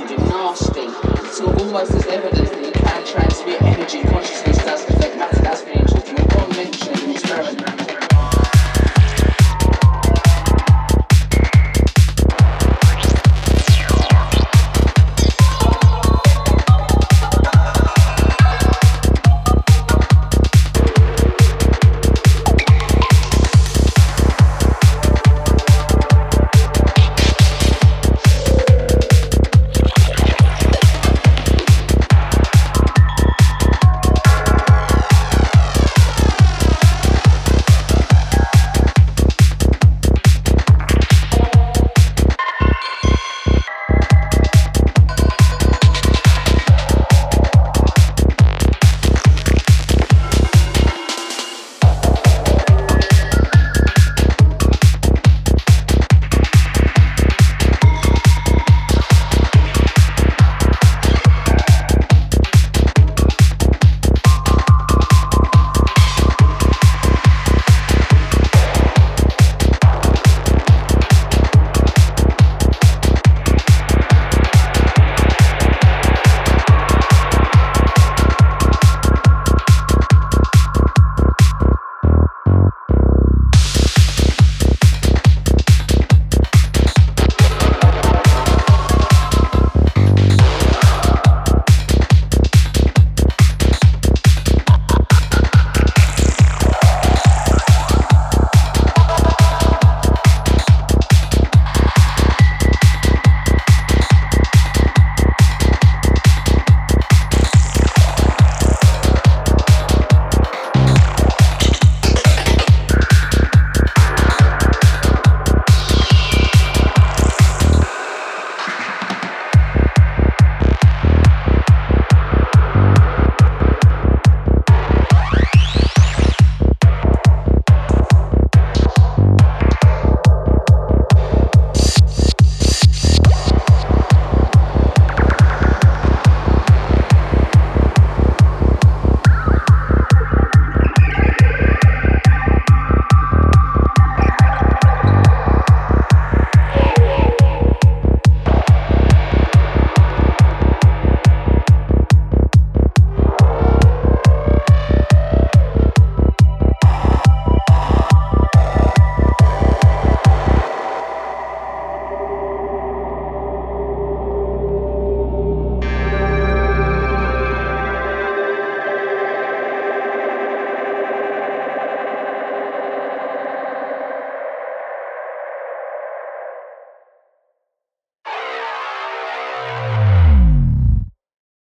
diffracted and nasty. It's almost as evidence that you can transmit energy, consciousness does affect matter,